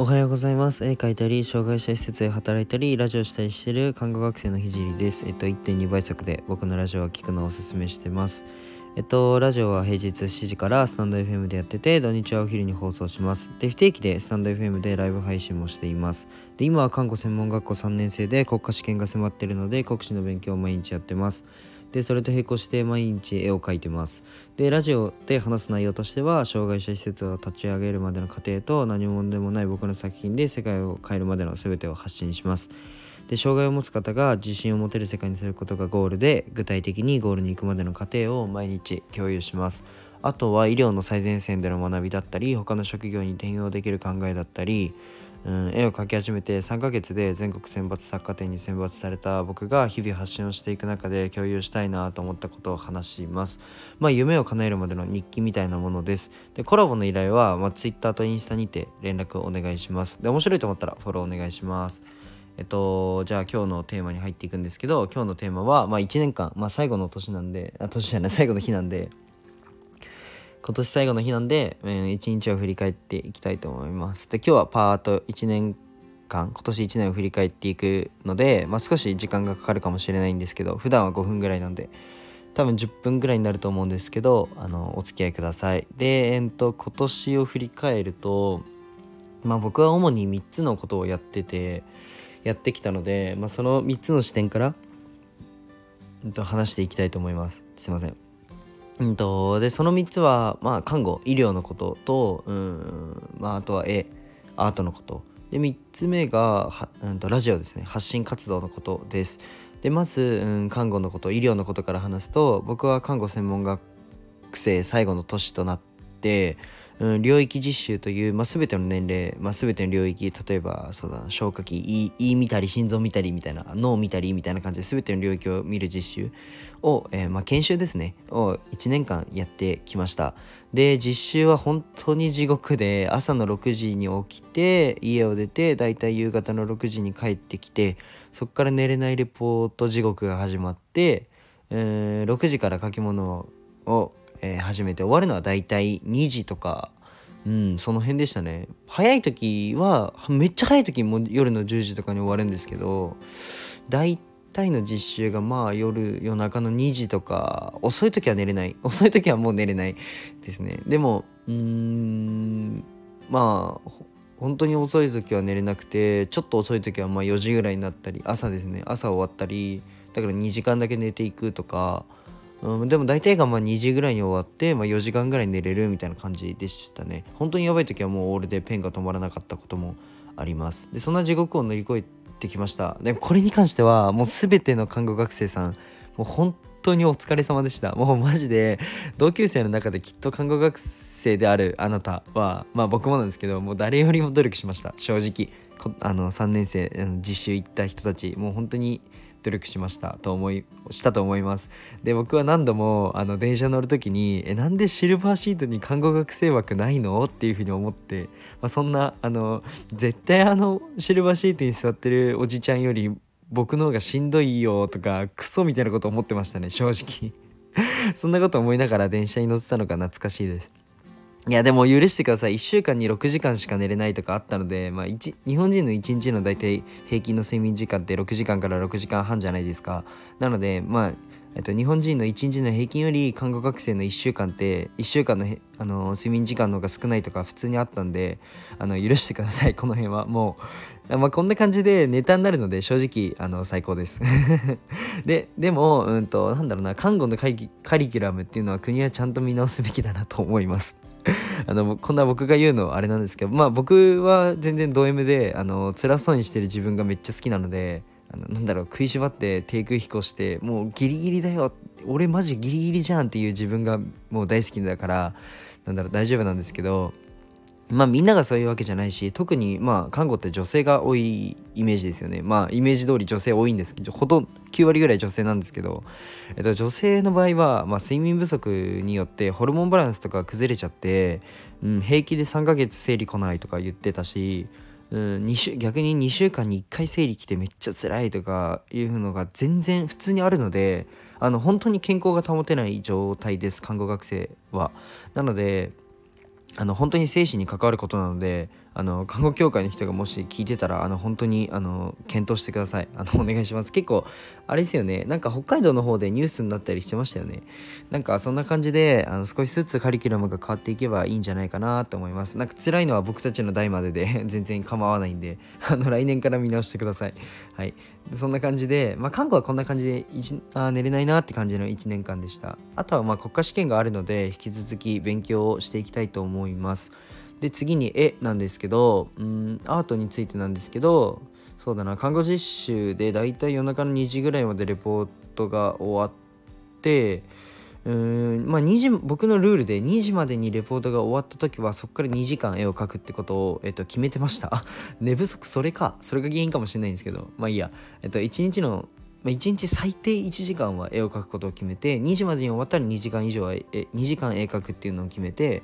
おはようございます。絵描いたり、障害者施設で働いたり、ラジオしたりしている看護学生のひじりです。えっと、1.2倍速で僕のラジオを聞くのをおすすめしてます。えっと、ラジオは平日7時からスタンド FM でやってて、土日はお昼に放送します。で、不定期でスタンド FM でライブ配信もしています。で、今は看護専門学校3年生で国家試験が迫っているので、国試の勉強を毎日やってます。でそれと並行して毎日絵を描いてます。でラジオで話す内容としては障害者施設を立ち上げるまでの過程と何者でもない僕の作品で世界を変えるまでの全てを発信します。で障害を持つ方が自信を持てる世界にすることがゴールで具体的にゴールに行くまでの過程を毎日共有します。あとは医療の最前線での学びだったり他の職業に転用できる考えだったりうん、絵を描き始めて3ヶ月で全国選抜作家展に選抜された僕が日々発信をしていく中で共有したいなと思ったことを話します。まあ夢を叶えるまでの日記みたいなものです。でコラボの依頼は、まあ、Twitter とインスタにて連絡をお願いします。で面白いと思ったらフォローお願いします。えっと、じゃあ今日のテーマに入っていくんですけど今日のテーマは、まあ、1年間、まあ、最後の年なんであ年じゃない最後の日なんで今年最後の日なんで、うん、一日を振り返っていきたいと思います。で、今日はパート1年間、今年1年を振り返っていくので、まあ、少し時間がかかるかもしれないんですけど、普段は5分ぐらいなんで、多分10分ぐらいになると思うんですけど、あの、お付き合いください。で、えっと、今年を振り返ると、まあ僕は主に3つのことをやってて、やってきたので、まあ、その3つの視点から、えっと、話していきたいと思います。すいません。うんと、でその3つは、まあ、看護医療のことと、うんまあ、あとは絵アートのこと。で3つ目が、うんと、ラジオですね。発信活動のことです。でまず、うん、看護のこと医療のことから話すと僕は看護専門学生最後の年となってうん、領域実習という、まあ、全ての年齢、まあ、全ての領域例えばそうだ消化器胃胃見たり心臓見たりみたいな脳見たりみたいな感じで全ての領域を見る実習を、えー、まあ、研修ですねを1年間やってきました。で実習は本当に地獄で朝の6時に起きて家を出てだいたい夕方の6時に帰ってきてそこから寝れないレポート地獄が始まって、えー、6時から書き物をえー、始めて終わるのはだいたい2時とか。うんその辺でしたね。早い時はめっちゃ早い時も夜の10時とかに終わるんですけど大体の実習がまあ夜夜中の2時とか遅い時は寝れない。遅い時はもう寝れないですね。でもうーんまあ本当に遅い時は寝れなくてちょっと遅い時はまあ4時ぐらいになったり朝ですね。朝終わったりだから2時間だけ寝ていくとかうん、でも大体がまあ2時ぐらいに終わって、まあ、4時間ぐらい寝れるみたいな感じでしたね。本当にやばい時はもうオールでペンが止まらなかったこともあります。でそんな地獄を乗り越えてきました。でこれに関してはもう全ての看護学生さんもう本当にお疲れ様でした。もうマジで同級生の中できっと看護学生であるあなたはまあ僕もなんですけどもう誰よりも努力しました。正直。あの3年生実習行った人たちもう本当に努力しましたと思いしたと思います。で僕は何度もあの電車乗る時にえなんでシルバーシートに看護学生枠ないの？っていうふうに思って、まあ、そんなあの絶対あのシルバーシートに座ってるおじちゃんより僕の方がしんどいよとかクソみたいなこと思ってましたね正直。そんなこと思いながら電車に乗ってたのが懐かしいです。いやでも許してください。1週間に6時間しか寝れないとかあったので、まあ、日本人の1日の大体平均の睡眠時間って6時間から6時間半じゃないですか。なのでまあえっと、日本人の1日の平均より看護学生の1週間って1週間のあの睡眠時間の方が少ないとか普通にあったんであの許してください。この辺は。もう、まあ、こんな感じでネタになるので正直あの最高です。ででも、うんと、なんだろうな。看護のカリキュラムっていうのは国はちゃんと見直すべきだなと思います。あのこんな僕が言うのはあれなんですけどまあ僕は全然ド M であの辛そうにしてる自分がめっちゃ好きなのであのなんだろう食いしばって低空飛行してもうギリギリだよ俺マジギリギリじゃんっていう自分がもう大好きだからなんだろう大丈夫なんですけどまあみんながそういうわけじゃないし特にまあ看護って女性が多いイメージですよね。まあイメージ通り女性多いんですけどほとんど9割ぐらい女性なんですけど、えっと、女性の場合は、まあ、睡眠不足によってホルモンバランスとか崩れちゃって、うん、平気で3ヶ月生理来ないとか言ってたしうん、2週逆に2週間に1回生理来てめっちゃ辛いとかいうのが全然普通にあるのであの本当に健康が保てない状態です看護学生は。なのであの本当に精神に関わることなのであの看護協会の人がもし聞いてたらあの本当にあの検討してください。あのお願いします。結構あれですよね。なんか北海道の方でニュースになったりしてましたよね。なんかそんな感じであの少しずつカリキュラムが変わっていけばいいんじゃないかなと思います。なんか辛いのは僕たちの代までで 全然構わないんであの来年から見直してください。はい。そんな感じでまあ看護はこんな感じであ寝れないなって感じの1年間でした。あとはまあ国家試験があるので引き続き勉強をしていきたいと思います。で次に絵なんですけどうんアートについてなんですけどそうだな看護実習でだいたい夜中の2時ぐらいまでレポートが終わってうんまあ2時僕のルールで2時までにレポートが終わった時はそこから2時間絵を描くってことを、えっと、決めてました。寝不足それかそれが原因かもしれないんですけどまあいいや、えっと、1日の1日最低1時間は絵を描くことを決めて2時までに終わったら2時間以上はえ2時間絵描くっていうのを決めて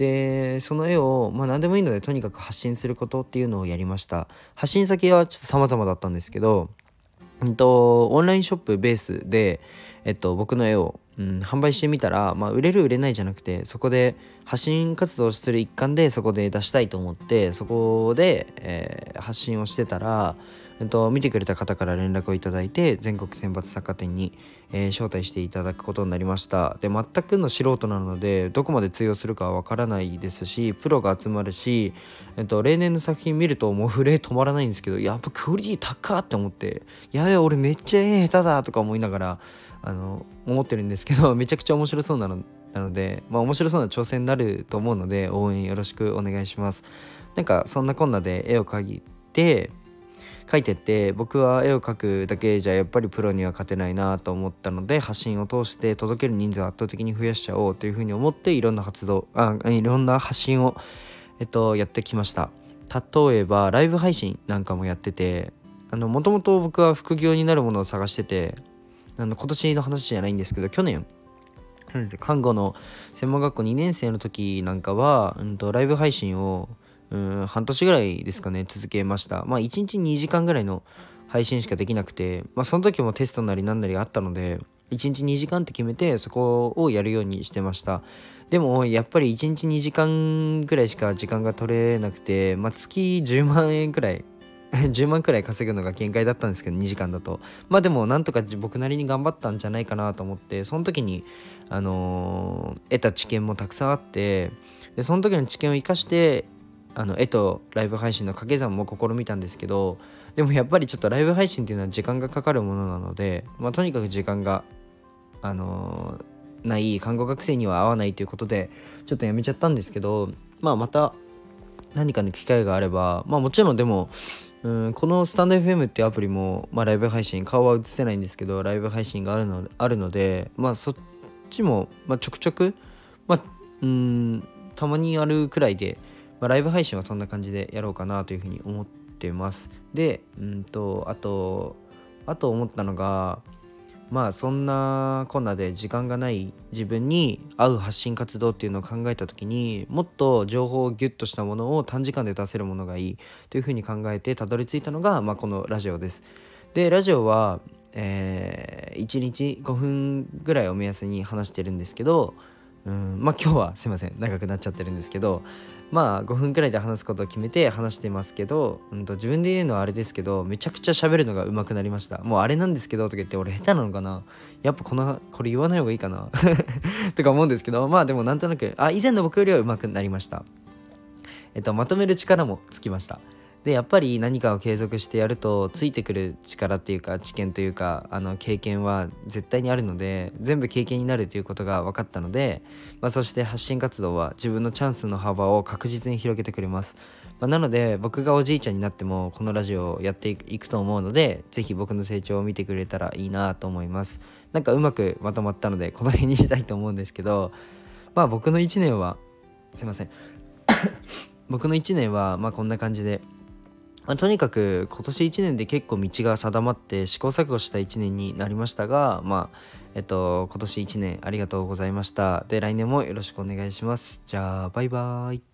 でその絵を、まあ、何でもいいのでとにかく発信することっていうのをやりました。発信先はちょっと様々だったんですけど、うんと、オンラインショップベースで、えっと、僕の絵を、うん、販売してみたら、まあ、売れる売れないじゃなくてそこで発信活動する一環でそこで出したいと思ってそこで、えー、発信をしてたらえっと、見てくれた方から連絡をいただいて全国選抜作家展に、えー、招待していただくことになりました。で全くの素人なのでどこまで通用するかわからないですしプロが集まるし、えっと、例年の作品見るともう震え止まらないんですけどやっぱクオリティ高って思ってやべえ俺めっちゃ絵下手だとか思いながらあの思ってるんですけど めちゃくちゃ面白そうなのなので、まあ、面白そうな挑戦になると思うので応援よろしくお願いします。なんかそんなこんなで絵を描いて書いてって僕は絵を描くだけじゃやっぱりプロには勝てないなと思ったので発信を通して届ける人数を圧倒的に増やしちゃおうというふうに思っていろんな活動あ いろんな発信を、えっと、やってきました。例えばライブ配信なんかもやっててもともと僕は副業になるものを探しててあの今年の話じゃないんですけど去年看護の専門学校2年生の時なんかは、うんと、ライブ配信をうん半年ぐらいですかね続けました。まあ1日2時間ぐらいの配信しかできなくてまあその時もテストなりなんなりあったので1日2時間って決めてそこをやるようにしてました。でもやっぱり1日2時間ぐらいしか時間が取れなくて、まあ、月10万円くらい 10万くらい稼ぐのが限界だったんですけど2時間だと。まあでもなんとか僕なりに頑張ったんじゃないかなと思ってその時にあのー、得た知見もたくさんあってでその時の知見を生かしてあの絵とライブ配信の掛け算も試みたんですけどでもやっぱりちょっとライブ配信っていうのは時間がかかるものなので、まあ、とにかく時間があのー、ない看護学生には合わないということでちょっとやめちゃったんですけど、まあ、また何かの機会があればまあもちろんでもうんこのスタンド FM っていうアプリも、まあ、ライブ配信顔は映せないんですけどライブ配信があるのあるのでまあそっちも、まあ、ちょくちょくまあうんたまにやるくらいでまあ、ライブ配信はそんな感じでやろうかなというふうに思ってます。で、うんと、あと、あと思ったのが、まあそんなこんなで時間がない自分に合う発信活動っていうのを考えた時にもっと情報をギュッとしたものを短時間で出せるものがいいというふうに考えてたどり着いたのが、まあ、このラジオです。でラジオは、えー、1日5分ぐらいを目安に話してるんですけどうんまあ今日はすいません長くなっちゃってるんですけどまあ5分くらいで話すことを決めて話してますけど、うん、と自分で言うのはあれですけどめちゃくちゃ喋るのが上手くなりました。もうあれなんですけどとか言って俺下手なのかな。やっぱこのこれ言わない方がいいかな。とか思うんですけどまあでもなんとなくあ以前の僕よりは上手くなりました。えっとまとめる力もつきました。でやっぱり何かを継続してやるとついてくる力っていうか知見というかあの経験は絶対にあるので全部経験になるということが分かったので、まあ、そして発信活動は自分のチャンスの幅を確実に広げてくれます、まあ、なので僕がおじいちゃんになってもこのラジオをやっていくと思うので是非僕の成長を見てくれたらいいなと思います。なんかうまくまとまったのでこの辺にしたいと思うんですけどまあ僕の1年はすいません。僕の1年はまあこんな感じでまあ、とにかく今年1年で結構道が定まって試行錯誤した1年になりましたが、まあ、えっと、今年1年ありがとうございました。で、来年もよろしくお願いします。じゃあ、バイバーイ。